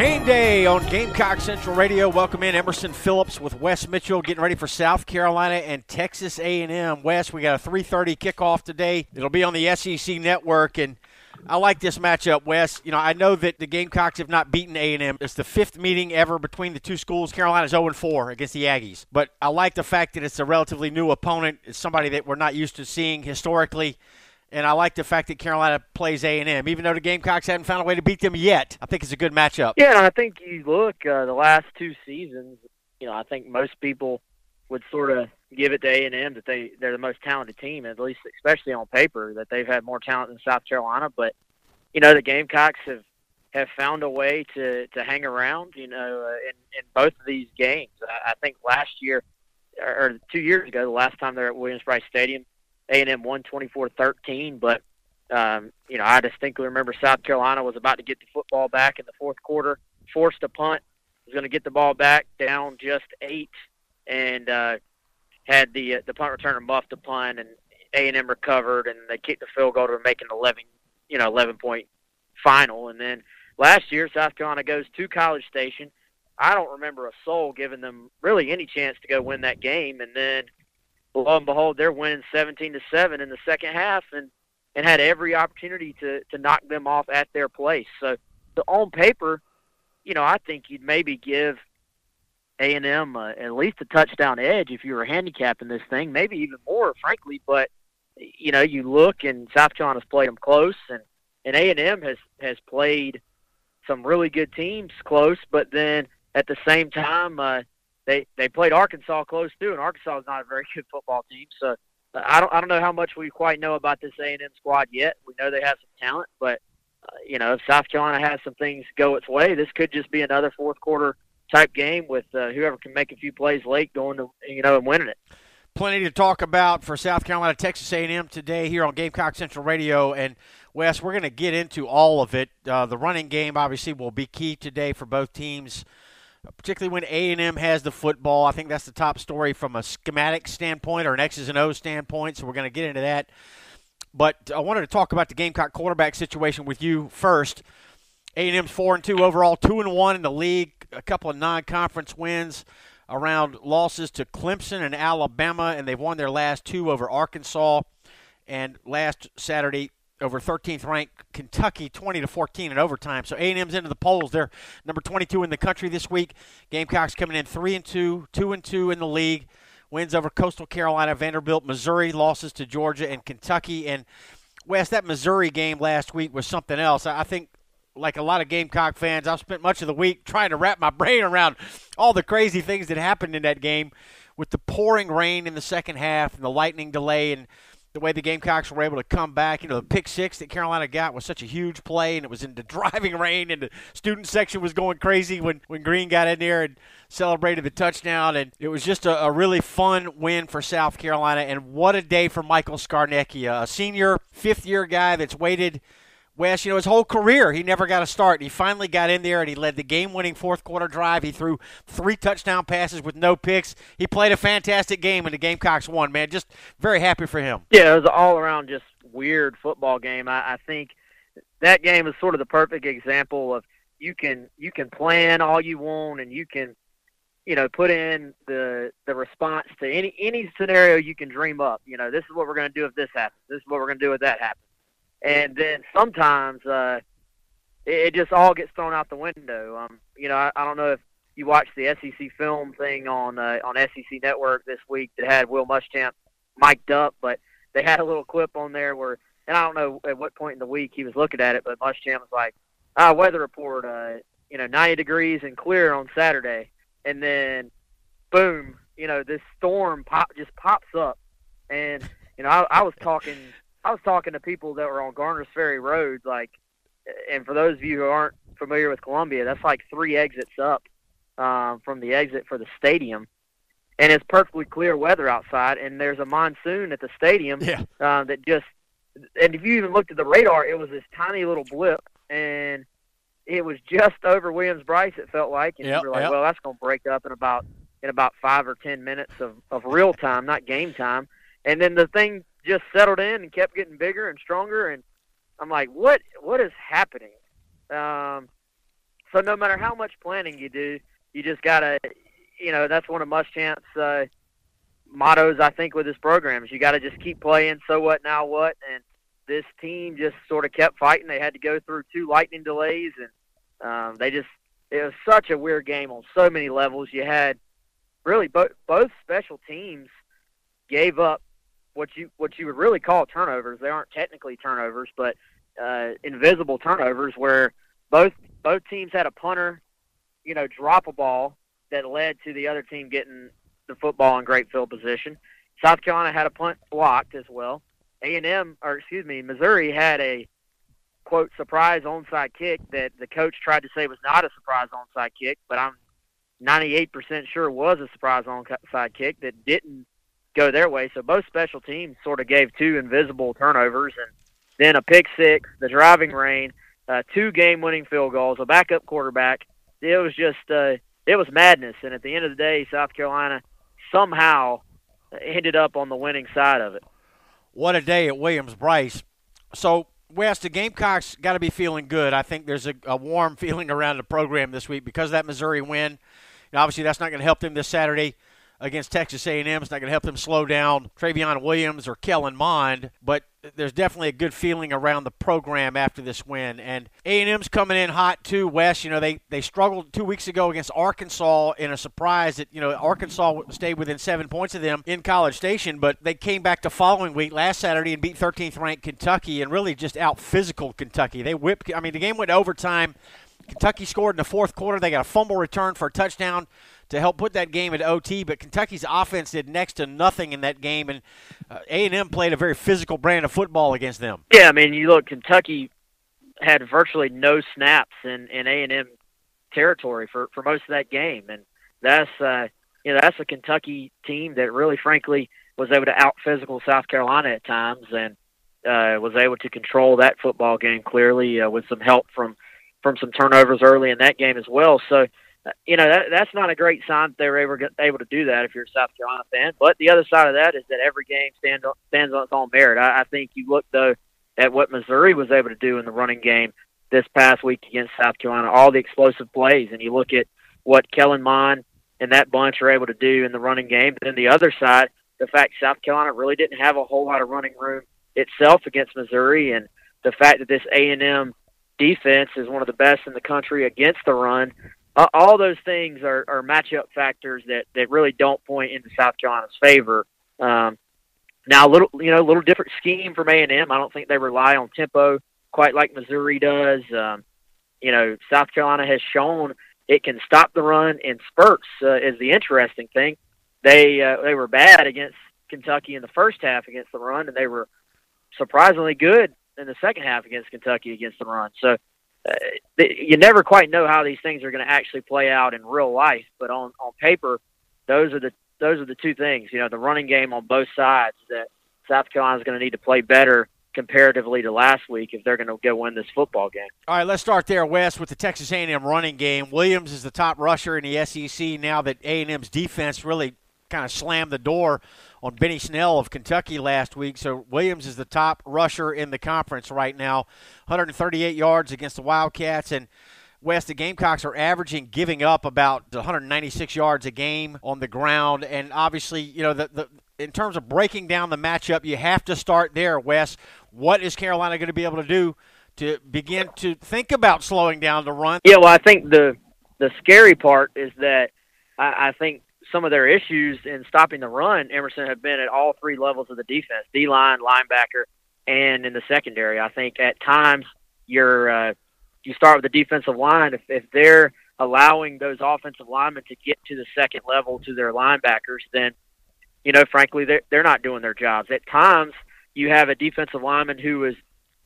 Game day on Gamecock Central Radio. Welcome in Emerson Phillips with Wes Mitchell, getting ready for South Carolina and Texas A&M. Wes, we got a 3:30 kickoff today. It'll be on the SEC Network, and I like this matchup, Wes. You know, I know that the Gamecocks have not beaten A&M. It's the fifth meeting ever between the two schools. Carolina's 0-4 against the Aggies, but I like the fact that it's a relatively new opponent. It's somebody that we're not used to seeing historically and I like the fact that Carolina plays A and M, even though the Gamecocks haven't found a way to beat them yet. I think it's a good matchup. Yeah, I think you look uh, the last two seasons. You know, I think most people would sort of give it to A and M that they they're the most talented team, at least especially on paper, that they've had more talent than South Carolina. But you know, the Gamecocks have have found a way to to hang around. You know, uh, in in both of these games. I, I think last year or two years ago, the last time they're at Williams-Brice Stadium a&M won 24-13, but um, you know, I distinctly remember South Carolina was about to get the football back in the fourth quarter, forced a punt, was going to get the ball back down just eight, and uh, had the uh, the punt returner muffed the punt, and A&M recovered, and they kicked the field goal to make an 11, you know, 11 point final. And then last year, South Carolina goes to College Station. I don't remember a soul giving them really any chance to go win that game, and then lo and behold, they're winning 17 to seven in the second half, and and had every opportunity to to knock them off at their place. So, so on paper, you know, I think you'd maybe give A and M uh, at least a touchdown edge if you were handicapping this thing, maybe even more, frankly. But you know, you look and South Carolina's played them close, and and A and M has has played some really good teams close, but then at the same time, uh, they they played Arkansas close too, and Arkansas is not a very good football team. So I don't I don't know how much we quite know about this A and M squad yet. We know they have some talent, but uh, you know if South Carolina has some things go its way, this could just be another fourth quarter type game with uh, whoever can make a few plays late going to you know and winning it. Plenty to talk about for South Carolina, Texas A&M today here on Gamecock Central Radio, and Wes, we're going to get into all of it. Uh, the running game obviously will be key today for both teams particularly when A&M has the football. I think that's the top story from a schematic standpoint or an X's and O's standpoint, so we're going to get into that. But I wanted to talk about the Gamecock quarterback situation with you first. A&M's 4 and 2 overall, 2 and 1 in the league, a couple of non-conference wins around losses to Clemson and Alabama and they've won their last two over Arkansas and last Saturday over 13th ranked Kentucky 20 to 14 in overtime. So A&M's into the polls. They're number 22 in the country this week. Gamecocks coming in 3 and 2, 2 and 2 in the league. Wins over Coastal Carolina, Vanderbilt, Missouri, losses to Georgia and Kentucky and Wes that Missouri game last week was something else. I think like a lot of Gamecock fans, I've spent much of the week trying to wrap my brain around all the crazy things that happened in that game with the pouring rain in the second half and the lightning delay and the way the Gamecocks were able to come back. You know, the pick six that Carolina got was such a huge play, and it was in the driving rain, and the student section was going crazy when, when Green got in there and celebrated the touchdown. And it was just a, a really fun win for South Carolina. And what a day for Michael Scarnecchia, a senior, fifth year guy that's waited – Wes, you know, his whole career, he never got a start. He finally got in there and he led the game winning fourth quarter drive. He threw three touchdown passes with no picks. He played a fantastic game and the Gamecocks won, man. Just very happy for him. Yeah, it was all around just weird football game. I, I think that game is sort of the perfect example of you can you can plan all you want and you can you know put in the the response to any any scenario you can dream up. You know, this is what we're going to do if this happens. This is what we're going to do if that happens and then sometimes uh, it, it just all gets thrown out the window. Um, you know, I, I don't know if you watched the SEC film thing on uh, on SEC Network this week that had Will Muschamp mic'd up, but they had a little clip on there where, and I don't know at what point in the week he was looking at it, but Muschamp was like, ah, weather report, uh, you know, 90 degrees and clear on Saturday, and then, boom, you know, this storm pop just pops up, and you know, I, I was talking, I was talking to people that were on Garners Ferry Road, like, and for those of you who aren't familiar with Columbia, that's like three exits up um, from the exit for the stadium, and it's perfectly clear weather outside, and there's a monsoon at the stadium Yeah. uh, that just, and if you even looked at the radar, it was this tiny little blip, and it was just over Williams-Brice. It felt like, and Yep, you were like, yep. well, that's going to break up in about in about five or ten minutes of of real time, not game time, and then the thing just settled in and kept getting bigger and stronger, and I'm like, what what is happening? Um, so no matter how much planning you do, you just gotta, you know, that's one of Muschamps' uh, mottos I think with his program is you got to just keep playing. So what now what? And this team just sort of kept fighting. They had to go through two lightning delays, and um, they just it was such a weird game on so many levels. You had really both both special teams gave up what you what you would really call turnovers. They aren't technically turnovers, but uh, invisible turnovers where both both teams had a punter, you know, drop a ball that led to the other team getting the football in great field position. South Carolina had a punt blocked as well. A and M, or excuse me, Missouri had a quote surprise onside kick that the coach tried to say was not a surprise onside kick, but I'm 98% sure was a surprise onside kick that didn't go their way. So both special teams sort of gave two invisible turnovers and then a pick six, the driving rain, uh, two game-winning field goals, a backup quarterback. It was just uh, it was madness. And at the end of the day, South Carolina somehow ended up on the winning side of it. What a day at Williams-Brice. So, Wes, the Gamecocks got to be feeling good. I think there's a, a warm feeling around the program this week because that Missouri win. Obviously, that's not going to help them this Saturday against Texas A&M. It's not going to help them slow down Trayveon Williams or Kellen Mond, but there's definitely a good feeling around the program after this win. And A&M's coming in hot too. Wes, you know they they struggled two weeks ago against Arkansas in a surprise that you know Arkansas stayed within seven points of them in College Station, but they came back the following week last Saturday and beat 13th ranked Kentucky and really just out physical Kentucky. They whipped. I mean the game went overtime. Kentucky scored in the fourth quarter. They got a fumble return for a touchdown to help put that game at OT. But Kentucky's offense did next to nothing in that game, and uh, A and M played a very physical brand of football against them. Yeah, I mean, you look, Kentucky had virtually no snaps in in A and M territory for for most of that game, and that's uh, you know that's a Kentucky team that really, frankly, was able to out physical South Carolina at times, and uh, was able to control that football game clearly uh, with some help from from some turnovers early in that game as well. So uh, you know that that's not a great sign that they were able, able to do that if you're a South Carolina fan. But the other side of that is that every game stands stands on its own merit. I, I think you look though at what Missouri was able to do in the running game this past week against South Carolina, all the explosive plays, and you look at what Kellen Mond and that bunch are able to do in the running game. But then the other side, the fact South Carolina really didn't have a whole lot of running room itself against Missouri, and the fact that this A and M defense is one of the best in the country against the run uh, all those things are, are matchup factors that, that really don't point into South Carolina's favor. Um, now, a little you know, a little different scheme from A and M. I don't think they rely on tempo quite like Missouri does. Um, you know, South Carolina has shown it can stop the run in spurts. Uh, is the interesting thing. They uh, they were bad against Kentucky in the first half against the run, and they were surprisingly good in the second half against Kentucky against the run. So uh, you never quite know how these things are going to actually play out in real life, but on on paper, those are the those are the two things. You know, the running game on both sides that South Carolina is going to need to play better comparatively to last week if they're going to go win this football game. All right, let's start there, Wes, with the Texas A&M running game. Williams is the top rusher in the SEC now that A&M's defense really kind of slammed the door on Benny Snell of Kentucky last week. So Williams is the top rusher in the conference right now, 138 yards against the Wildcats and Wes, the Gamecocks are averaging giving up about 196 yards a game on the ground, and obviously, you know, the, the in terms of breaking down the matchup, you have to start there, Wes. What is Carolina going to be able to do to begin to think about slowing down the run? Yeah, well, I think the the scary part is that I, I think some of their issues in stopping the run, Emerson, have been at all three levels of the defense: D line, linebacker, and in the secondary. I think at times you're uh, you start with the defensive line. If if they're allowing those offensive linemen to get to the second level to their linebackers, then you know, frankly, they're they're not doing their jobs. At times, you have a defensive lineman who is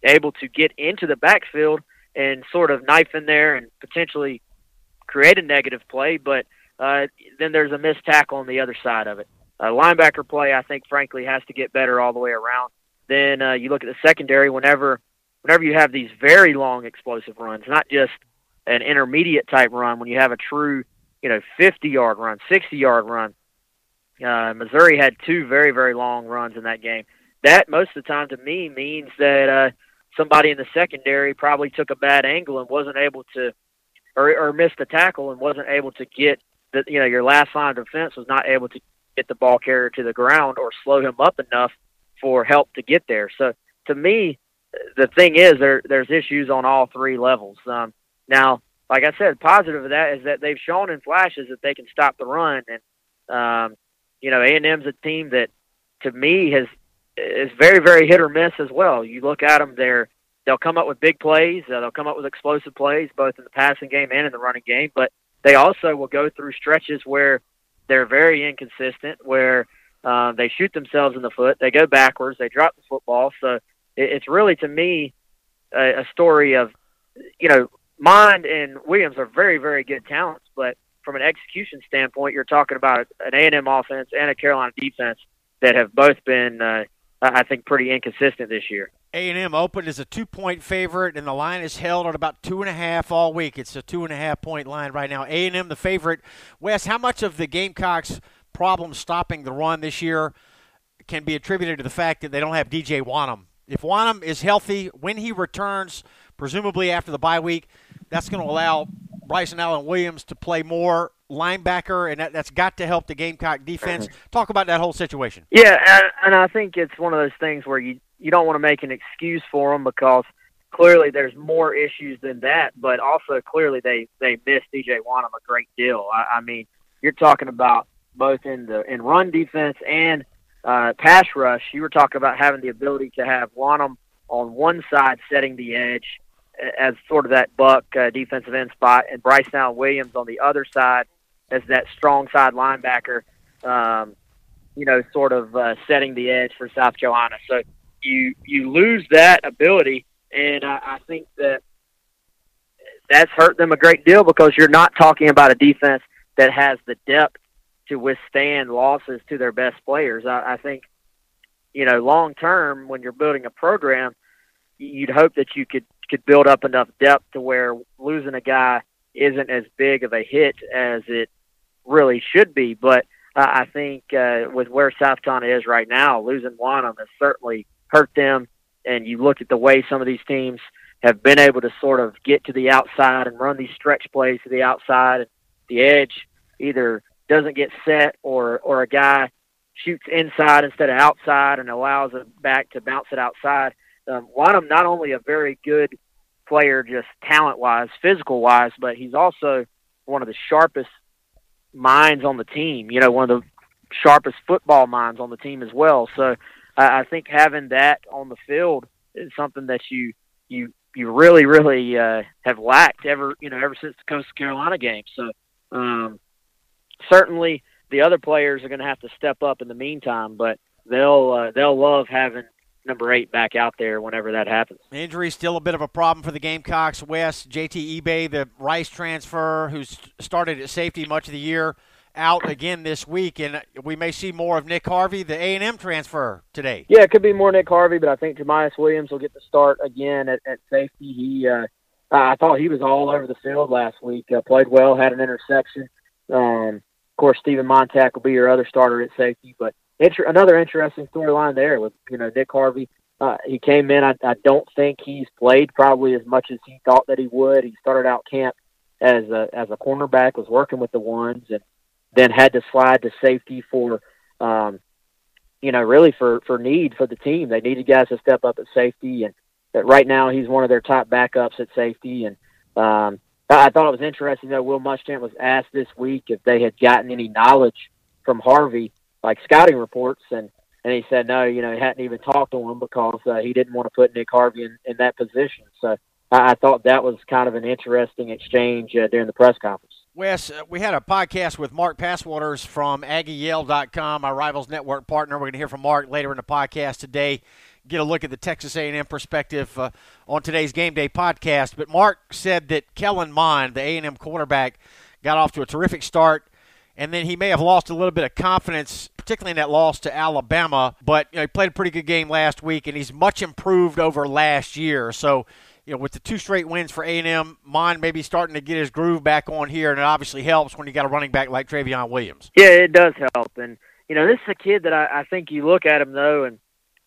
able to get into the backfield and sort of knife in there and potentially create a negative play, but uh, then there's a missed tackle on the other side of it. Uh, linebacker play, I think, frankly, has to get better all the way around. Then uh, you look at the secondary. Whenever, whenever you have these very long explosive runs, not just an intermediate type run. When you have a true, you know, 50 yard run, 60 yard run. Uh, Missouri had two very very long runs in that game. That most of the time to me means that uh, somebody in the secondary probably took a bad angle and wasn't able to, or, or missed the tackle and wasn't able to get the, you know, your last line of defense was not able to get the ball carrier to the ground or slow him up enough for help to get there. So to me, the thing is there there's issues on all three levels. Um, now, like I said, positive of that is that they've shown in flashes that they can stop the run, and um, you know, A and M's a team that to me has is very very hit or miss as well. You look at them, they're they'll come up with big plays, uh, they'll come up with explosive plays both in the passing game and in the running game, but they also will go through stretches where they're very inconsistent, where uh, they shoot themselves in the foot, they go backwards, they drop the football. So it, it's really, to me, a, a story of, you know, Mond and Williams are very, very good talents, but from an execution standpoint, you're talking about an A&M offense and a Carolina defense that have both been, uh, I think, pretty inconsistent this year. A&M opened as a two-point favorite, and the line is held at about two and a half all week. It's a two and a half point line right now. A&M the favorite. Wes, how much of the Gamecocks' problem stopping the run this year can be attributed to the fact that they don't have DJ Wonnum? If Wonnum is healthy when he returns, presumably after the bye week, that's going to allow Bryson Allen Williams to play more linebacker, and that, that's got to help the Gamecock defense. Talk about that whole situation. Yeah, and, and I think it's one of those things where you you don't want to make an excuse for them because clearly there's more issues than that, but also clearly they they missed DJ Wonnum a great deal. I, I mean, you're talking about both in the in run defense and uh, pass rush. You were talking about having the ability to have Wonnum on one side setting the edge as sort of that buck uh, defensive end spot, and Bryce Allen Williams on the other side as that strong side linebacker. Um, you know, sort of uh, setting the edge for South Carolina. So you you lose that ability, and I, I think that that's hurt them a great deal because you're not talking about a defense that has the depth to withstand losses to their best players. I, I think, you know, long term when you're building a program, you'd hope that you could could build up enough depth to where losing a guy isn't as big of a hit as it really should be. But uh, I think uh, with where Carolina is right now, losing Wonnum has certainly hurt them. And you look at the way some of these teams have been able to sort of get to the outside and run these stretch plays to the outside. The edge either doesn't get set or or a guy shoots inside instead of outside and allows a back to bounce it outside. Um, Wonnum not only a very good player, just talent wise, physical wise, but he's also one of the sharpest minds on the team. You know, one of the sharpest football minds on the team as well. So I, I think having that on the field is something that you you you really really uh, have lacked ever you know ever since the Coastal Carolina game. So um, certainly the other players are going to have to step up in the meantime, but they'll uh, they'll love having number eight back out there whenever that happens. Injury still a bit of a problem for the Gamecocks. Wes JT Ibe, the Rice transfer, who's started at safety much of the year, out again this week, and we may see more of Nick Harvey, the A and M transfer today. Yeah, it could be more Nick Harvey, but I think Jamyest Williams will get the start again at, at safety. He, uh, I thought he was all over the field last week. Uh, played well, had an interception. Um, of course, Steven Montac will be your other starter at safety, but inter- another interesting storyline there with you know Nick Harvey. Uh, he came in. I, I don't think he's played probably as much as he thought that he would. He started out camp as a as a cornerback, was working with the ones, and then had to slide to safety for, um, you know, really for for need for the team. They needed guys to step up at safety, and right now he's one of their top backups at safety. And um, I thought it was interesting that Will Muschamp was asked this week if they had gotten any knowledge from Harvey, like scouting reports, and and he said no, you know, he hadn't even talked to him because uh, he didn't want to put Nick Harvey in, in that position. So I, I thought that was kind of an interesting exchange uh, during the press conference. Wes, uh, we had a podcast with Mark Passwaters from AggieYell.com, our Rivals Network partner. We're going to hear from Mark later in the podcast today. Get a look at the Texas A&M perspective uh, on today's Game Day podcast. But Mark said that Kellen Mond, the A&M quarterback, got off to a terrific start, and then he may have lost a little bit of confidence, particularly in that loss to Alabama. But you know, he played a pretty good game last week, and he's much improved over last year. So you know, with the two straight wins for A&M, Mond maybe starting to get his groove back on here, and it obviously helps when you got a running back like Trayveon Williams. Yeah, it does help, and you know, this is a kid that I, I think you look at him though, and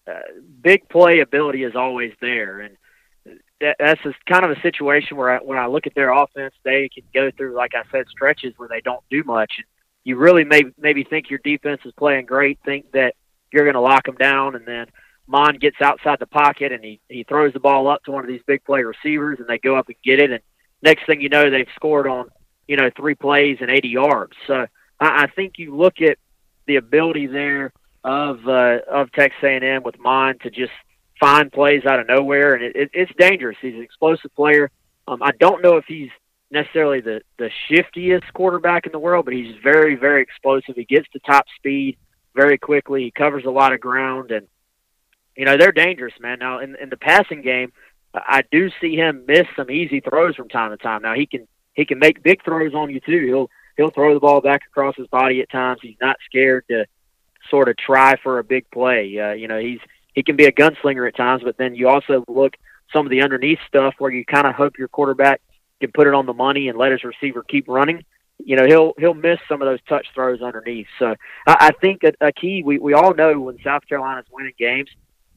uh, big play ability is always there, and that's just kind of a situation where I, when I look at their offense, they can go through, like I said, stretches where they don't do much. And you really may maybe think your defense is playing great, think that you're going to lock them down, and then Mond gets outside the pocket and he, he throws the ball up to one of these big play receivers and they go up and get it. And next thing you know, they've scored on, you know, three plays and 80 yards. So I, I think you look at the ability there of, uh, of Texas A&M with Mond to just find plays out of nowhere. And it, it, it's dangerous. He's an explosive player. Um, I don't know if he's necessarily the, the shiftiest quarterback in the world, but he's very, very explosive. He gets to top speed very quickly. He covers a lot of ground and, you know they're dangerous, man. Now in in the passing game, I do see him miss some easy throws from time to time. Now he can he can make big throws on you too. He'll he'll throw the ball back across his body at times. He's not scared to sort of try for a big play. Uh, you know he's he can be a gunslinger at times, but then you also look some of the underneath stuff where you kind of hope your quarterback can put it on the money and let his receiver keep running. You know he'll he'll miss some of those touch throws underneath. So I, I think a, a key we we all know when South Carolina's winning games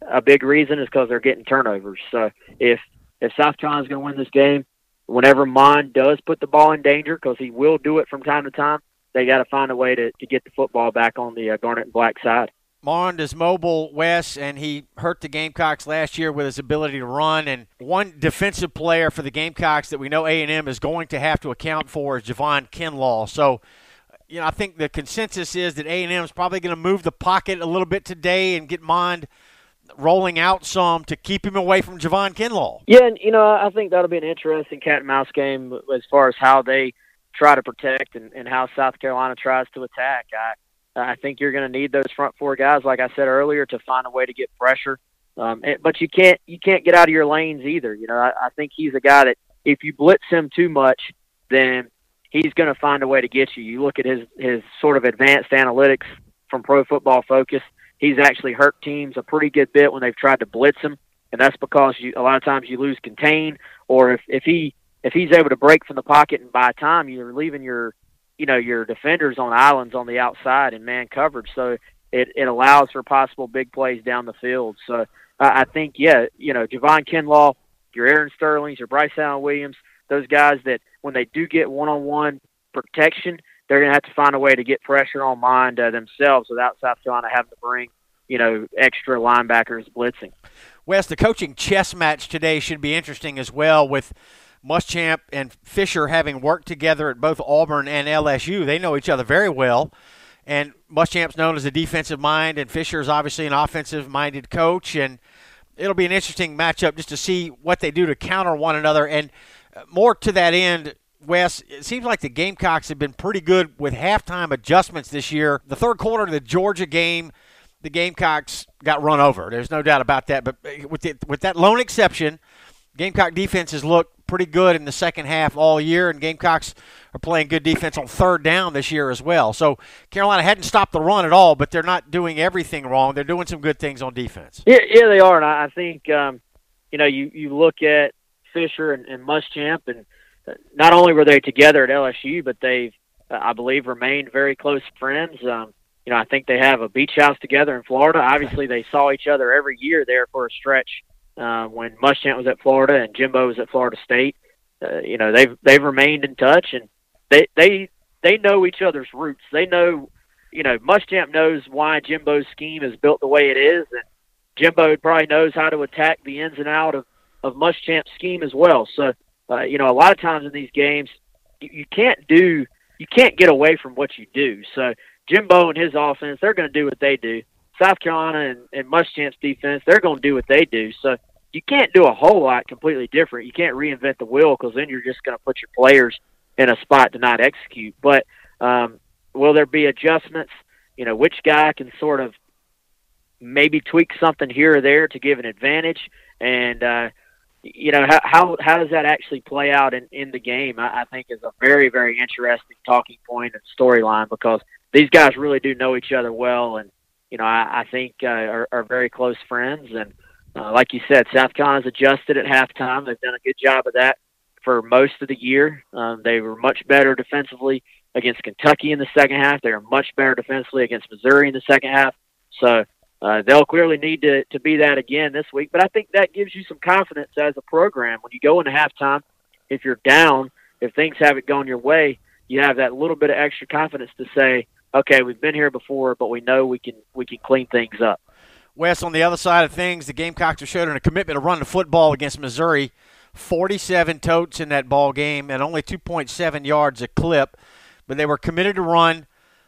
a big reason is because they're getting turnovers. So if if South Carolina's going to win this game, whenever Mond does put the ball in danger, because he will do it from time to time, they got to find a way to, to get the football back on the uh, Garnet and Black side. Mond is mobile, Wes, and he hurt the Gamecocks last year with his ability to run. And one defensive player for the Gamecocks that we know A&M is going to have to account for is Javon Kinlaw. So, you know, I think the consensus is that A&M is probably going to move the pocket a little bit today and get Mond – rolling out some to keep him away from Javon Kinlaw. Yeah, and you know, I think that'll be an interesting cat and mouse game as far as how they try to protect and, and how South Carolina tries to attack. I I think you're going to need those front four guys, like I said earlier, to find a way to get pressure. Um, but you can't you can't get out of your lanes either. You know, I, I think he's a guy that if you blitz him too much, then he's going to find a way to get you. You look at his his sort of advanced analytics from Pro Football Focus he's actually hurt teams a pretty good bit when they've tried to blitz him, and that's because you a lot of times you lose contain, or if if he if he's able to break from the pocket and buy time you're leaving your you know your defenders on islands on the outside and man coverage, so it it allows for possible big plays down the field. So I think yeah, you know Javon Kinlaw, your Aaron Sterling's, your Bryce Allen Williams, those guys that when they do get one on one protection, they're going to have to find a way to get pressure on Mond uh, themselves without South Carolina having to bring, you know, extra linebackers blitzing. Wes, the coaching chess match today should be interesting as well with Muschamp and Fisher having worked together at both Auburn and LSU. They know each other very well. And Muschamp's known as a defensive mind, and Fisher is obviously an offensive minded coach. And it'll be an interesting matchup just to see what they do to counter one another. And uh, more to that end, Wes, it seems like the Gamecocks have been pretty good with halftime adjustments this year. The third quarter of the Georgia game, the Gamecocks got run over. There's no doubt about that. But with the, with that lone exception, Gamecock defense has looked pretty good in the second half all year, and Gamecocks are playing good defense on third down this year as well. So Carolina hadn't stopped the run at all, but they're not doing everything wrong. They're doing some good things on defense. Yeah, yeah, they are, and I think um, you know you you look at Fisher and, and Muschamp and – not only were they together at LSU, but they've, uh, I believe, remained very close friends. Um, you know, I think they have a beach house together in Florida. Obviously, they saw each other every year there for a stretch uh, when Muschamp was at Florida and Jimbo was at Florida State. Uh, you know, they've they've remained in touch and they they they know each other's roots. They know, you know, Muschamp knows why Jimbo's scheme is built the way it is, and Jimbo probably knows how to attack the ins and out of of Muschamp's scheme as well. So uh, you know, a lot of times in these games, you, you can't do, you can't get away from what you do. So Jimbo and his offense, they're going to do what they do. South Carolina and, and Muschamp's defense, they're going to do what they do. So you can't do a whole lot completely different. You can't reinvent the wheel because then you're just going to put your players in a spot to not execute. But um, will there be adjustments? You know, which guy can sort of maybe tweak something here or there to give an advantage, and uh, you know how how how does that actually play out in in the game? I, I think is a very very interesting talking point and storyline because these guys really do know each other well, and you know I, I think uh, are, are very close friends. And uh, like you said, South Carolina's adjusted at halftime. They've done a good job of that for most of the year. Um, they were much better defensively against Kentucky in the second half. They were much better defensively against Missouri in the second half. So uh, they'll clearly need to, to be that again this week. But I think that gives you some confidence as a program. When you go into halftime, if you're down, if things haven't gone your way, you have that little bit of extra confidence to say, okay, we've been here before, but we know we can we can clean things up. Wes, on the other side of things, the Gamecocks have showed a commitment to run the football against Missouri. 47 totes in that ball game and only 2.7 yards a clip, but they were committed to run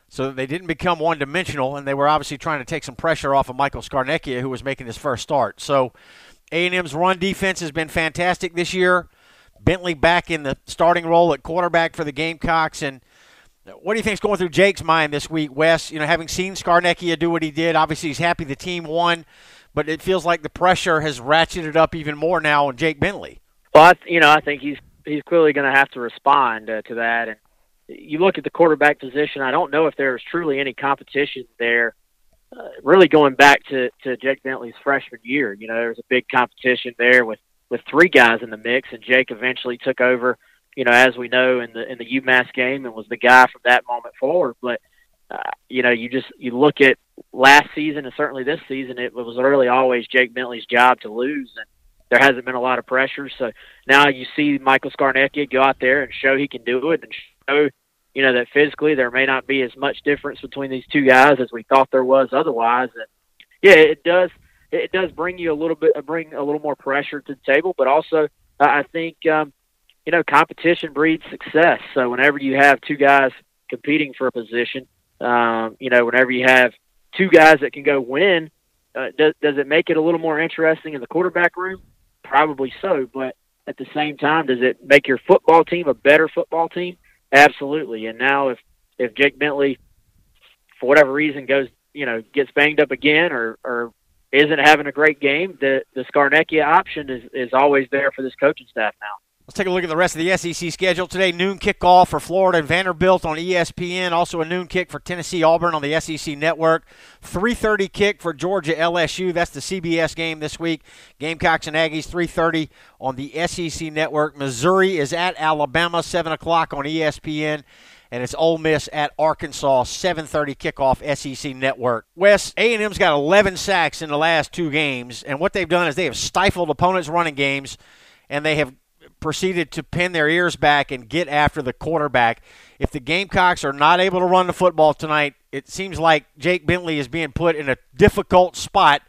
so that they didn't become one dimensional, and they were obviously trying to take some pressure off of Michael Scarnecchia, who was making his first start. So A&M's run defense has been fantastic this year. Bentley back in the starting role at quarterback for the Gamecocks, and what do you think is going through Jake's mind this week, Wes? You know, having seen Scarnecchia do what he did, obviously he's happy the team won, but it feels like the pressure has ratcheted up even more now on Jake Bentley. Well, I, you know, I think he's he's clearly going to have to respond uh, to that, and you look at the quarterback position. I don't know if there's truly any competition there. Uh, really going back to to Jake Bentley's freshman year, you know, there was a big competition there with with three guys in the mix, and Jake eventually took over. You know, as we know in the in the UMass game, and was the guy from that moment forward. But uh, you know, you just you look at last season and certainly this season, it was really always Jake Bentley's job to lose, and there hasn't been a lot of pressure. So now you see Michael Scarnecchia go out there and show he can do it, and show you know that physically there may not be as much difference between these two guys as we thought there was otherwise. And yeah, it does it does bring you a little bit bring a little more pressure to the table, but also uh, I think um, you know competition breeds success. So whenever you have two guys competing for a position, um, you know whenever you have two guys that can go win, uh, does does it make it a little more interesting in the quarterback room? Probably so, but at the same time, does it make your football team a better football team? Absolutely. And now if if Jake Bentley, for whatever reason, goes you know gets banged up again or or isn't having a great game, the the Scarnecchia option is is always there for this coaching staff now. Let's take a look at the rest of the SEC schedule today. Noon kickoff for Florida and Vanderbilt on ESPN. Also a noon kick for Tennessee Auburn on the SEC Network. 3:30 kick for Georgia LSU. That's the CBS game this week. Gamecocks and Aggies 3:30 on the SEC Network. Missouri is at Alabama 7 o'clock on ESPN and it's Ole Miss at Arkansas, 7:30 kickoff SEC Network. Wes A&M's got 11 sacks in the last two games, and what they've done is they have stifled opponents' running games, and they have proceeded to pin their ears back and get after the quarterback. If the Gamecocks are not able to run the football tonight, it seems like Jake Bentley is being put in a difficult spot.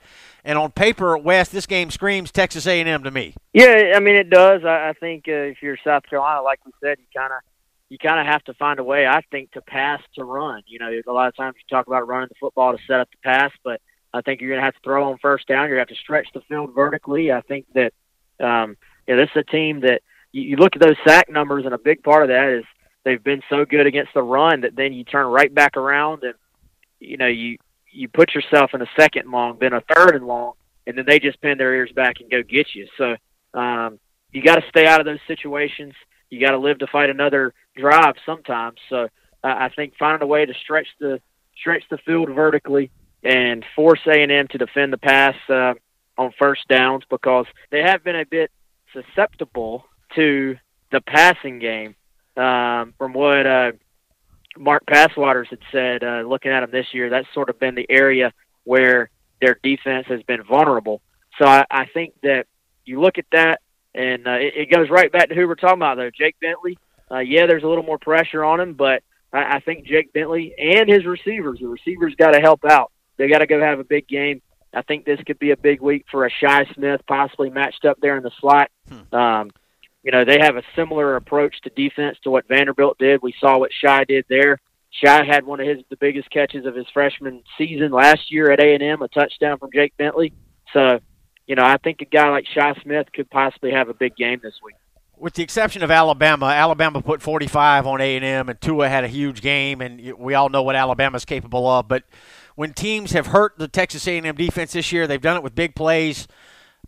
And on paper, Wes, this game screams Texas A&M to me. Yeah, I mean it does. I, I think uh, if you're South Carolina, like we said, you kind of you kind of have to find a way. I think to pass to run. You know, a lot of times you talk about running the football to set up the pass, but I think you're going to have to throw on first down. You're going to have to stretch the field vertically. I think that um, know, this is a team that you, you look at those sack numbers, and a big part of that is they've been so good against the run that then you turn right back around and you know you you put yourself in a second long, then a third and long, and then they just pin their ears back and go get you. So um, you got to stay out of those situations. You got to live to fight another drive sometimes. So uh, I think finding a way to stretch the stretch the field vertically and force A and M to defend the pass uh, on first downs because they have been a bit susceptible to the passing game. Um, from what uh, Mark Passwaters had said, uh, looking at them this year, that's sort of been the area where their defense has been vulnerable. So I, I think that you look at that, and uh, it, it goes right back to who we're talking about, though. Jake Bentley. Uh, yeah, there's a little more pressure on him, but I, I think Jake Bentley and his receivers, the receivers got to help out. They got to go have a big game. I think this could be a big week for a Shi Smith, possibly matched up there in the slot. Hmm. Um, you know, they have a similar approach to defense to what Vanderbilt did. We saw what Shi did there. Shi had one of his the biggest catches of his freshman season last year at A and M, a touchdown from Jake Bentley. So you know, I think a guy like Shi Smith could possibly have a big game this week. With the exception of Alabama, Alabama put 45 on A&M, and Tua had a huge game, and we all know what Alabama's capable of. But when teams have hurt the Texas A&M defense this year, they've done it with big plays,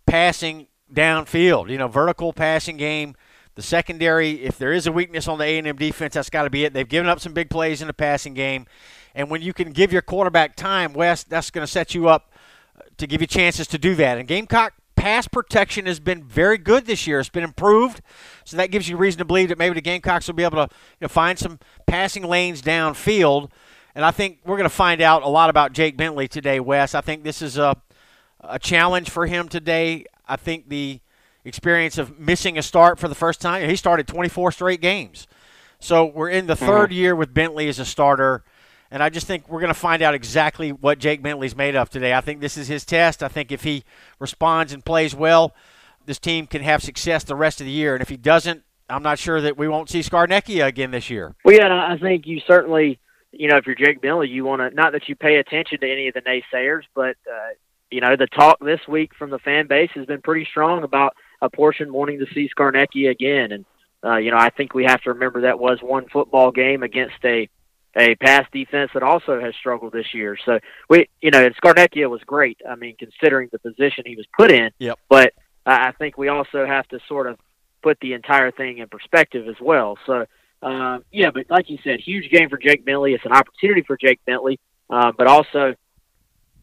passing downfield. You know, vertical passing game. The secondary, if there is a weakness on the A&M defense, that's got to be it. They've given up some big plays in the passing game, and when you can give your quarterback time, Wes, that's going to set you up uh, to give you chances to do that. And Gamecock pass protection has been very good this year. It's been improved, so that gives you reason to believe that maybe the Gamecocks will be able to you know, find some passing lanes downfield. And I think we're going to find out a lot about Jake Bentley today, Wes. I think this is a a challenge for him today. I think the experience of missing a start for the first time. He started 24 straight games. So we're in the 3rd mm-hmm. year with Bentley as a starter. And I just think we're going to find out exactly what Jake Bentley's made of today. I think this is his test. I think if he responds and plays well, this team can have success the rest of the year. And if he doesn't, I'm not sure that we won't see Scarnecchia again this year. Well, yeah, I think you certainly, you know, if you're Jake Bentley, you want to not that you pay attention to any of the naysayers, but uh, you know, the talk this week from the fan base has been pretty strong about a portion wanting to see Scarnecchia again. And, uh, you know, I think we have to remember that was one football game against a, a pass defense that also has struggled this year. So we, you know, and Scarnecchia was great. I mean, considering the position he was put in. Yep. But I think we also have to sort of put the entire thing in perspective as well. So, uh, yeah, but like you said, huge game for Jake Bentley. It's an opportunity for Jake Bentley, uh, but also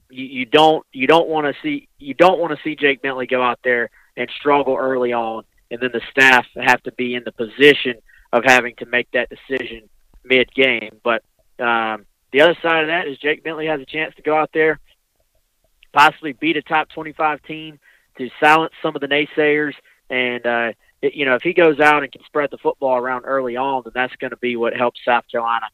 you, you don't you don't want to see you don't want to see Jake Bentley go out there and struggle early on, and then the staff have to be in the position of having to make that decision mid game. But um, the other side of that is Jake Bentley has a chance to go out there, possibly beat a top 25 team to silence some of the naysayers. And, uh, you know, if he goes out and can spread the football around early on, then that's going to be what helps South Carolina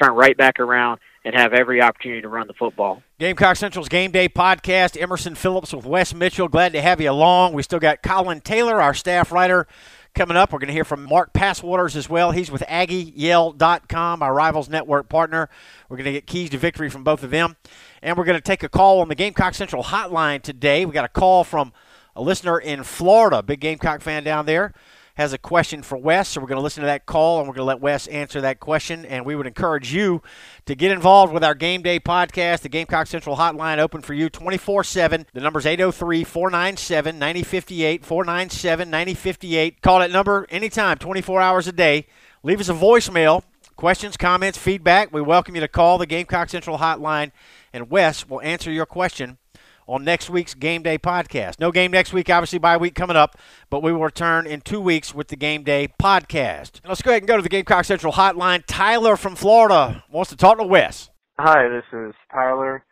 turn right back around and have every opportunity to run the football. Gamecock Central's Game Day podcast. Emerson Phillips with Wes Mitchell. Glad to have you along. We still got Colin Taylor, our staff writer, coming up. We're going to hear from Mark Passwaters as well. He's with AggieYell.com, our Rivals Network partner. We're going to get keys to victory from both of them. And we're going to take a call on the Gamecock Central hotline today. We got a call from a listener in Florida, big Gamecock fan down there has a question for Wes, so we're going to listen to that call and we're going to let Wes answer that question. And we would encourage you to get involved with our Game Day podcast, the Gamecock Central Hotline, open for you 24 7. The number is 803 497 9058, 497 9058. Call that number anytime, 24 hours a day. Leave us a voicemail. Questions, comments, feedback. We welcome you to call the Gamecock Central Hotline, and Wes will answer your question on next week's Game Day podcast. No game next week, obviously, bye week coming up, but we will return in two weeks with the Game Day podcast. Let's go ahead and go to the Gamecock Central hotline. Tyler from Florida wants to talk to Wes. Hi, this is Tyler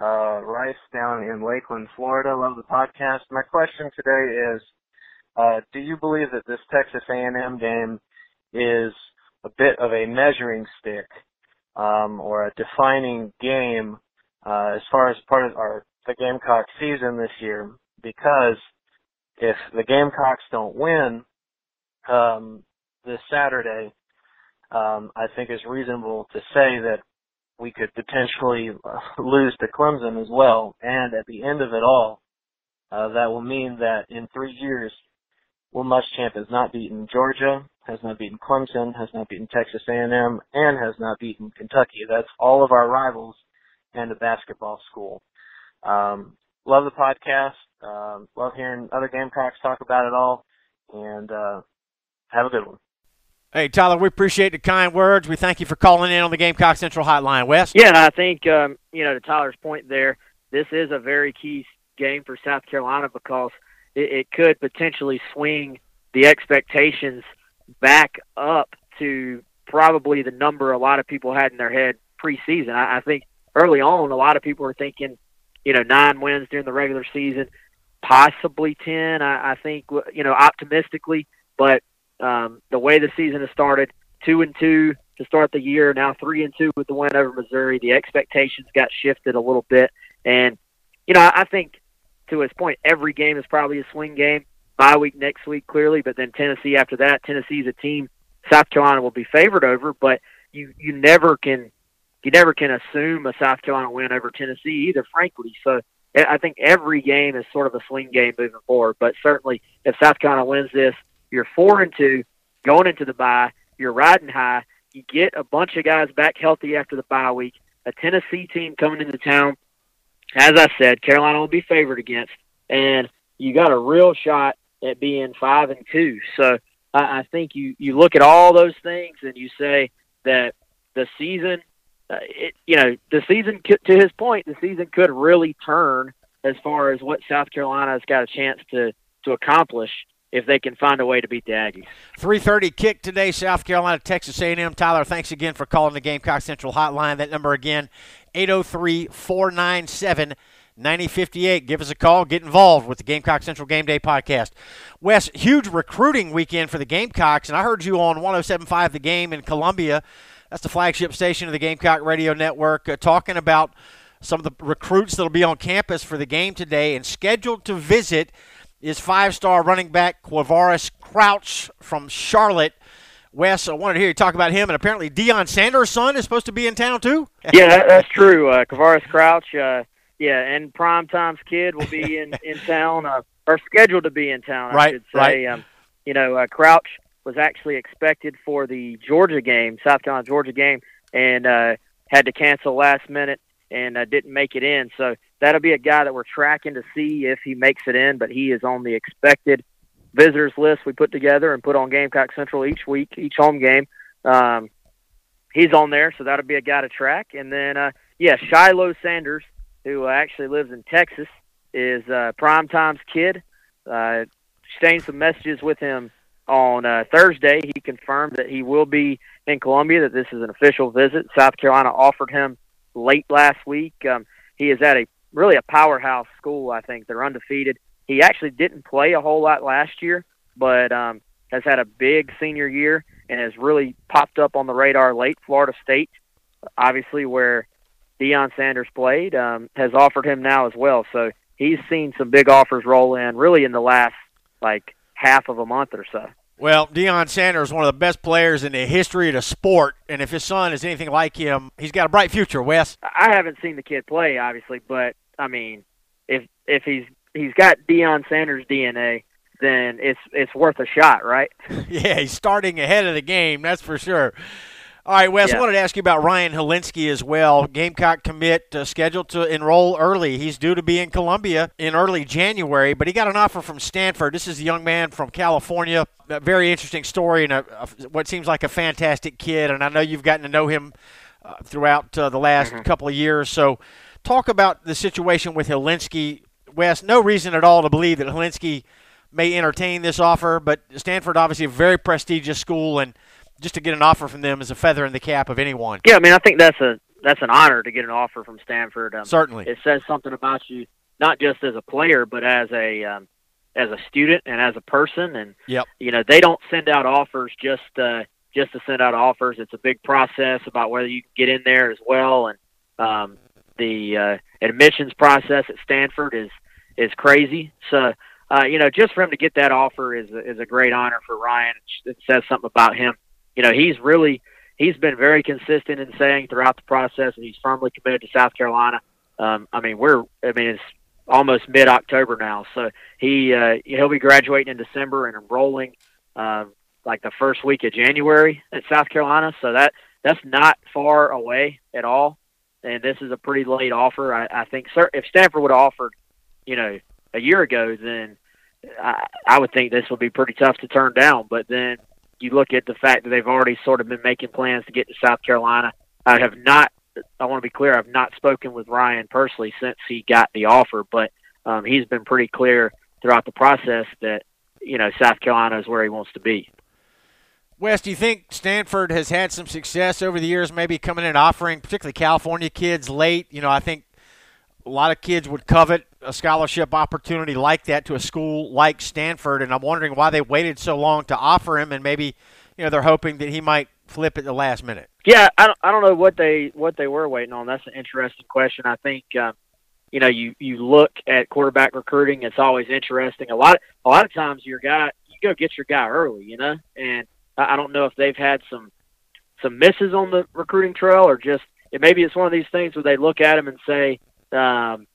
uh, Rice down in Lakeland, Florida. Love the podcast. My question today is, uh, do you believe that this Texas A&M game is a bit of a measuring stick um, or a defining game uh, as far as part of our the Gamecock season this year because if the Gamecocks don't win um, this Saturday, um, I think it's reasonable to say that we could potentially uh, lose to Clemson as well. And at the end of it all, uh, that will mean that in three years, Will Muschamp has not beaten Georgia, has not beaten Clemson, has not beaten Texas A&M, and has not beaten Kentucky. That's all of our rivals and a basketball school. Um, love the podcast. Um, love hearing other Gamecocks talk about it all. And uh, have a good one. Hey, Tyler, we appreciate the kind words. We thank you for calling in on the Gamecock Central Hotline. Wes? Yeah, I think, um, you know, to Tyler's point there, this is a very key game for South Carolina because it, it could potentially swing the expectations back up to probably the number a lot of people had in their head preseason. I, I think early on, a lot of people were thinking – you know, nine wins during the regular season, possibly 10, I, I think, you know, optimistically. But um, the way the season has started, two and two to start the year, now three and two with the win over Missouri, the expectations got shifted a little bit. And, you know, I, think to his point, every game is probably a swing game. Bye week next week, clearly, but then Tennessee after that. Tennessee's a team South Carolina will be favored over, but you you never can you never can assume a South Carolina win over Tennessee either, frankly. So eh, I think every game is sort of a swing game moving forward. But certainly, if South Carolina wins this, you're four and two going into the bye. You're riding high. You get a bunch of guys back healthy after the bye week. A Tennessee team coming into town. As I said, Carolina will be favored against, and you got a real shot at being five and two. So I, I think you you look at all those things and you say that the season, uh, it, you know, the season could, to his point, the season could really turn as far as what South Carolina has got a chance to to accomplish if they can find a way to beat the Aggies. 3:30 kick today, South Carolina, Texas A&M. Tyler, thanks again for calling the Gamecock Central hotline. That number again, 803-497 9058. Give us a call. Get involved with the Gamecock Central Game Day podcast. Wes, huge recruiting weekend for the Gamecocks, and I heard you on 107.5 The Game in Columbia. That's the flagship station of the Gamecock Radio Network, uh, talking about some of the recruits that'll be on campus for the game today and scheduled to visit is five-star running back Quavaris Crouch from Charlotte. Wes, I wanted to hear you talk about him, and apparently Deion Sanders' son is supposed to be in town too. yeah, that, that's true. Uh, Quavaris Crouch, uh, yeah, and Prime Time's kid will be in in town, uh, or scheduled to be in town. Right, I should say. right. Um, you know, uh, Crouch was actually expected for the Georgia game, South Carolina Georgia game, and uh, had to cancel last minute and uh, didn't make it in. So that'll be a guy that we're tracking to see if he makes it in. But he is on the expected visitors list we put together and put on Gamecock Central each week, each home game. Um, he's on there, so that'll be a guy to track. And then, uh, yeah, Shiloh Sanders who actually lives in Texas, is uh, Prime Time's kid. Uh, exchanged some messages with him on uh, Thursday. He confirmed that he will be in Columbia, that this is an official visit. South Carolina offered him late last week. Um, he is at a really a powerhouse school, I think. They're undefeated. He actually didn't play a whole lot last year, but um, has had a big senior year and has really popped up on the radar late. Florida State, obviously, where Deion Sanders played, um, has offered him now as well. So he's seen some big offers roll in really in the last like half of a month or so. Well, Deion Sanders is one of the best players in the history of the sport, and if his son is anything like him, he's got a bright future. Wes, I haven't seen the kid play, obviously, but I mean, if if he's he's got Deion Sanders DNA, then it's it's worth a shot, right? yeah, he's starting ahead of the game, that's for sure. All right, Wes, yeah. I wanted to ask you about Ryan Hilinski as well. Gamecock commit uh, scheduled to enroll early. He's due to be in Columbia in early January, but he got an offer from Stanford. This is a young man from California. A very interesting story and a, a, what seems like a fantastic kid. And I know you've gotten to know him uh, throughout uh, the last mm-hmm. couple of years. So, talk about the situation with Hilinski. Wes, no reason at all to believe that Hilinski may entertain this offer, but Stanford obviously a very prestigious school and – just to get an offer from them is a feather in the cap of anyone. Yeah, I mean, I think that's a that's an honor to get an offer from Stanford. Um, Certainly, it says something about you, not just as a player, but as a um, as a student and as a person. And yep. you know, they don't send out offers just uh, just to send out offers. It's a big process about whether you can get in there as well. And um, the uh, admissions process at Stanford is is crazy. So. Uh, you know, just for him to get that offer is is a great honor for Ryan. It says something about him you know, he's really he's been very consistent in saying throughout the process that he's firmly committed to South Carolina. Um, I mean, we're I mean it's almost mid October now, so he uh, he'll be graduating in December and enrolling uh, like the first week of January at South Carolina. So that that's not far away at all, and this is a pretty late offer. I, I think sir, if Stanford would have offered, you know, a year ago, then I, I would think this would be pretty tough to turn down. But then you look at the fact that they've already sort of been making plans to get to South Carolina. I have not. I want to be clear. I've not spoken with Ryan personally since he got the offer, but um, he's been pretty clear throughout the process that you know South Carolina is where he wants to be. Wes, do you think Stanford has had some success over the years, maybe coming in offering, particularly California kids late? You know, I think a lot of kids would covet a scholarship opportunity like that to a school like Stanford, and I'm wondering why they waited so long to offer him, and maybe you know they're hoping that he might flip at the last minute. Yeah, I don't, I don't know what they what they were waiting on. That's an interesting question. I think uh, you know you you look at quarterback recruiting. It's always interesting. A lot a lot of times your guy you go get your guy early, you know, and I, I don't know if they've had some some misses on the recruiting trail or just it, maybe it's one of these things where they look at him and say. Um,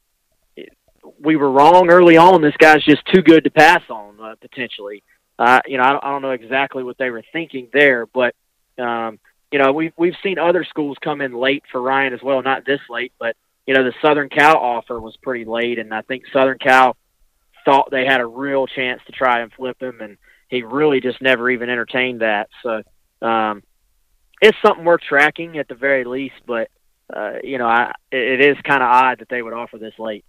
we were wrong early on. This guy's just too good to pass on uh, potentially. Uh, you know, I don't, I don't know exactly what they were thinking there, but um, you know, we've we've seen other schools come in late for Ryan as well. Not this late, but you know, the Southern Cal offer was pretty late, and I think Southern Cal thought they had a real chance to try and flip him, and he really just never even entertained that. So um, it's something worth tracking at the very least. But uh, you know, I, it is kind of odd that they would offer this late.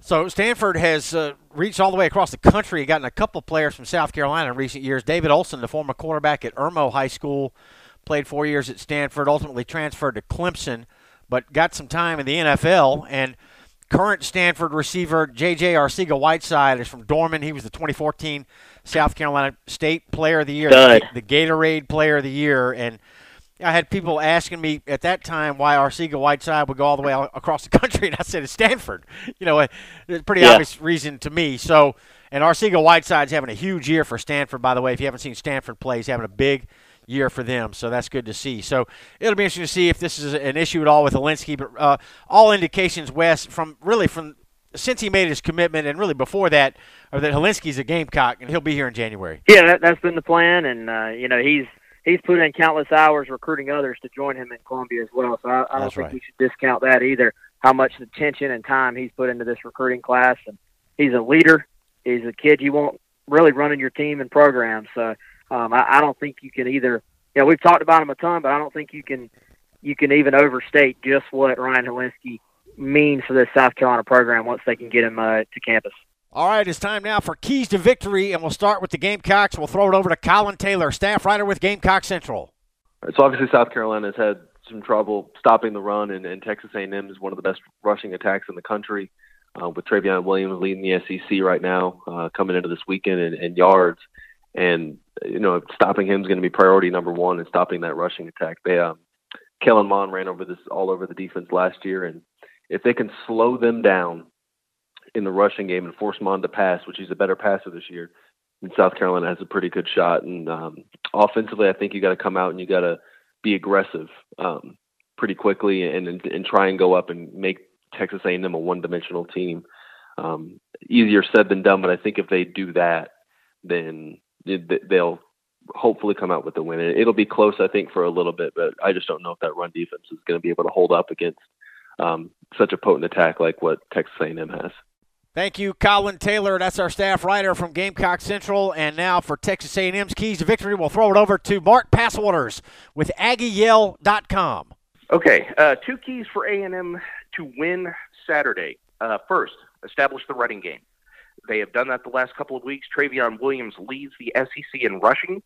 So Stanford has uh, reached all the way across the country, gotten a couple players from South Carolina in recent years. David Olson, the former quarterback at Irmo High School, played four years at Stanford, ultimately transferred to Clemson, but got some time in the NFL. And current Stanford receiver J.J. Arcega-Whiteside is from Dorman. He was the 2014 South Carolina State Player of the Year, the, the Gatorade Player of the Year, and – I had people asking me at that time why Arcega-Whiteside would go all the way across the country, and I said it's Stanford. You know, it's a pretty yeah. obvious reason to me. So, and Arcega-Whiteside's having a huge year for Stanford, by the way. If you haven't seen Stanford play, he's having a big year for them, so that's good to see. So it'll be interesting to see if this is an issue at all with Hilinski, but uh, all indications, Wes, from really from since he made his commitment and really before that, are that Hilinski's a Gamecock and he'll be here in January. Yeah, that, has been the plan, and uh, you know he's he's put in countless hours recruiting others to join him in Columbia as well. So I, I don't think right. we should discount that either. How much attention and time he's put into this recruiting class, and he's a leader. He's a kid you want really running your team and program. So um, I, I don't think you can either. You know, we've talked about him a ton, but I don't think you can you can even overstate just what Ryan Hilinski means for this South Carolina program once they can get him uh, to campus. All right, it's time now for keys to victory, and we'll start with the Gamecocks. We'll throw it over to Colin Taylor, staff writer with Gamecock Central. So obviously, South Carolina has had some trouble stopping the run, and, and Texas A&M is one of the best rushing attacks in the country. Uh, with Trayveon Williams leading the SEC right now, uh, coming into this weekend in, in yards, and you know stopping him is going to be priority number one, and stopping that rushing attack. They, um, Kellen Mond ran over this all over the defense last year, and if they can slow them down in the rushing game and force Mond to pass, which he's a better passer this year. And South Carolina has a pretty good shot. And um, offensively, I think you got to come out and you got to be aggressive um, pretty quickly and, and, and try and go up and make Texas A&M a one-dimensional team. Um, easier said than done, but I think if they do that, then they'll hopefully come out with the win. It'll be close, I think, for a little bit, but I just don't know if that run defense is going to be able to hold up against um, such a potent attack like what Texas A&M has. Thank you, Colin Taylor. That's our staff writer from Gamecock Central. And now for Texas A&M's keys to victory, we'll throw it over to Mark Passwaters with AggieYell.com. Okay, uh, two keys for A&M to win Saturday. Uh, first, establish the running game. They have done that the last couple of weeks. Trayveon Williams leads the SEC in rushing.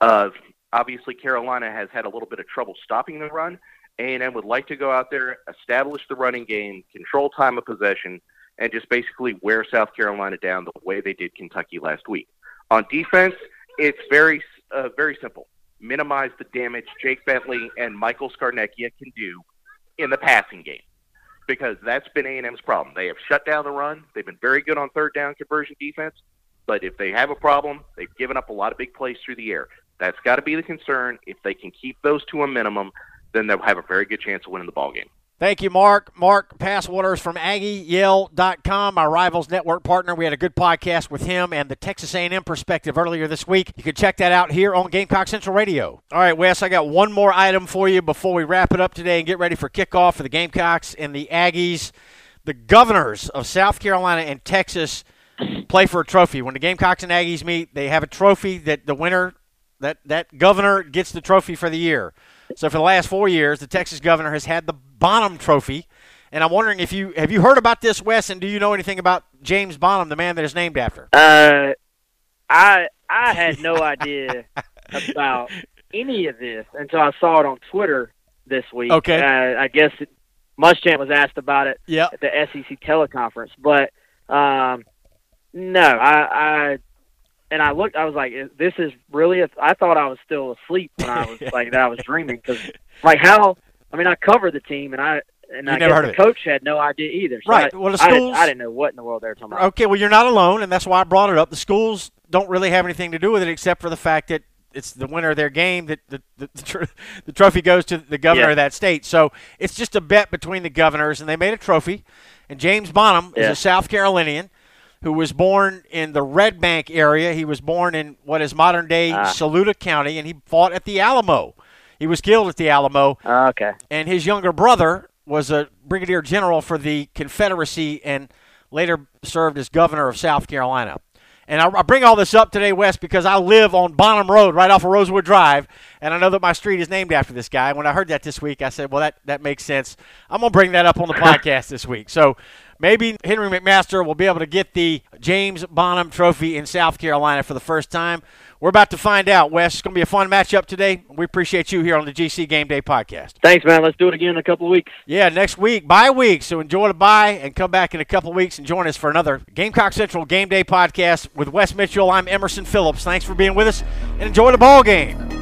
Uh, obviously, Carolina has had a little bit of trouble stopping the run. A&M would like to go out there, establish the running game, control time of possession, and just basically wear South Carolina down the way they did Kentucky last week. On defense, it's very uh, very simple. Minimize the damage Jake Bentley and Michael Scarnecchia can do in the passing game because that's been A&M's problem. They have shut down the run. They've been very good on third down conversion defense, but if they have a problem, they've given up a lot of big plays through the air. That's got to be the concern. If they can keep those to a minimum, then they'll have a very good chance of winning the ball game. Thank you, Mark. Mark Passwaters from AggieYell.com, our Rivals Network partner. We had a good podcast with him and the Texas A&M perspective earlier this week. You can check that out here on Gamecock Central Radio. All right, Wes, I got one more item for you before we wrap it up today and get ready for kickoff for the Gamecocks and the Aggies. The governors of South Carolina and Texas play for a trophy. When the Gamecocks and Aggies meet, they have a trophy that the winner, that, that governor gets the trophy for the year. So for the last four years, the Texas governor has had the Bonham Trophy. And I'm wondering if you have you heard about this, Wes, and do you know anything about James Bonham, the man that is named after? Uh, I I had no idea about any of this until I saw it on Twitter this week. Okay, uh, I guess it, Muschamp was asked about it yep. at the SEC teleconference, but um, no, I, I and I looked. I was like, "This is really." A, I thought I was still asleep when I was like that. I was dreaming because, like, how? I mean, I covered the team, and I and you I guess heard the coach had no idea either. So right. I, well, the schools. I didn't, I didn't know what in the world they were talking about. Okay. Well, you're not alone, and that's why I brought it up. The schools don't really have anything to do with it except for the fact that it's the winner of their game that the the, the, tr- the trophy goes to the governor Yeah. of that state. So it's just a bet between the governors, and they made a trophy. And James Bonham is a South Carolinian who was born in the Red Bank area. He was born in what is modern day Ah. Saluda County, and he fought at the Alamo. He was killed at the Alamo Oh, okay. and his younger brother was a brigadier general for the Confederacy and later served as governor of South Carolina. And I, I bring all this up today, Wes, because I live on Bonham Road, right off of Rosewood Drive, and I know that my street is named after this guy. And When I heard that this week, I said, "Well, that that makes sense. I'm gonna bring that up on the podcast this week." So maybe Henry McMaster will be able to get the James Bonham Trophy in South Carolina for the first time. We're about to find out, Wes. It's gonna be a fun matchup today. We appreciate you here on the GC Game Day podcast. Thanks, man. Let's do it again in a couple of weeks. Yeah, next week, bye week. So enjoy the bye and come back in a couple of weeks and join us for another Gamecock Central Game Day podcast with Wes Mitchell. I'm Emerson Phillips. Thanks for being with us and enjoy the ball game.